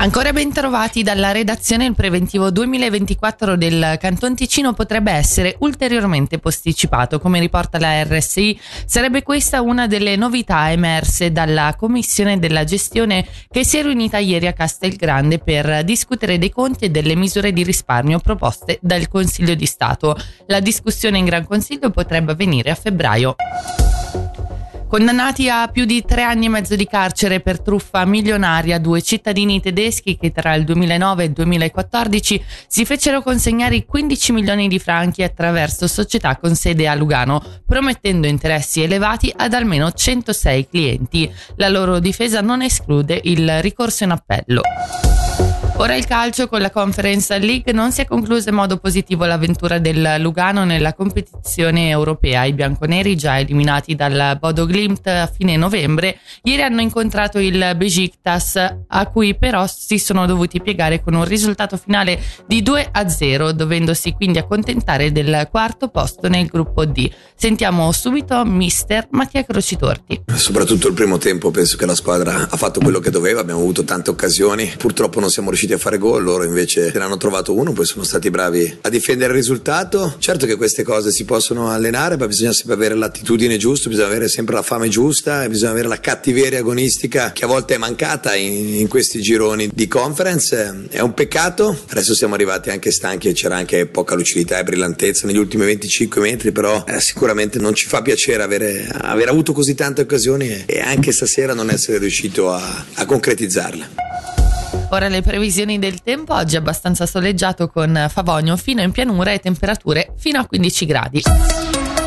Ancora ben trovati dalla redazione il preventivo 2024 del Canton Ticino potrebbe essere ulteriormente posticipato, come riporta la RSI. Sarebbe questa una delle novità emerse dalla commissione della gestione che si è riunita ieri a Castelgrande per discutere dei conti e delle misure di risparmio proposte dal Consiglio di Stato. La discussione in Gran Consiglio potrebbe avvenire a febbraio. Condannati a più di tre anni e mezzo di carcere per truffa milionaria, due cittadini tedeschi che tra il 2009 e il 2014 si fecero consegnare 15 milioni di franchi attraverso società con sede a Lugano, promettendo interessi elevati ad almeno 106 clienti. La loro difesa non esclude il ricorso in appello. Ora il calcio con la Conference League non si è conclusa in modo positivo l'avventura del Lugano nella competizione europea. I bianconeri, già eliminati dal Bodo Glimt a fine novembre, ieri hanno incontrato il Besiktas, a cui però si sono dovuti piegare con un risultato finale di 2 a 0, dovendosi quindi accontentare del quarto posto nel gruppo D. Sentiamo subito mister Mattia Crocitorti. Soprattutto il primo tempo penso che la squadra ha fatto quello che doveva, abbiamo avuto tante occasioni, purtroppo non siamo riusciti riusciti a fare gol, loro invece ne hanno trovato uno, poi sono stati bravi a difendere il risultato. Certo che queste cose si possono allenare, ma bisogna sempre avere l'attitudine giusta, bisogna avere sempre la fame giusta e bisogna avere la cattiveria agonistica che a volte è mancata in, in questi gironi di conference. È un peccato, adesso siamo arrivati anche stanchi e c'era anche poca lucidità e brillantezza negli ultimi 25 metri, però eh, sicuramente non ci fa piacere avere, aver avuto così tante occasioni e, anche stasera non essere riuscito a, a concretizzarle. Ora le previsioni del tempo, oggi è abbastanza soleggiato con Favogno fino in pianura e temperature fino a 15 gradi.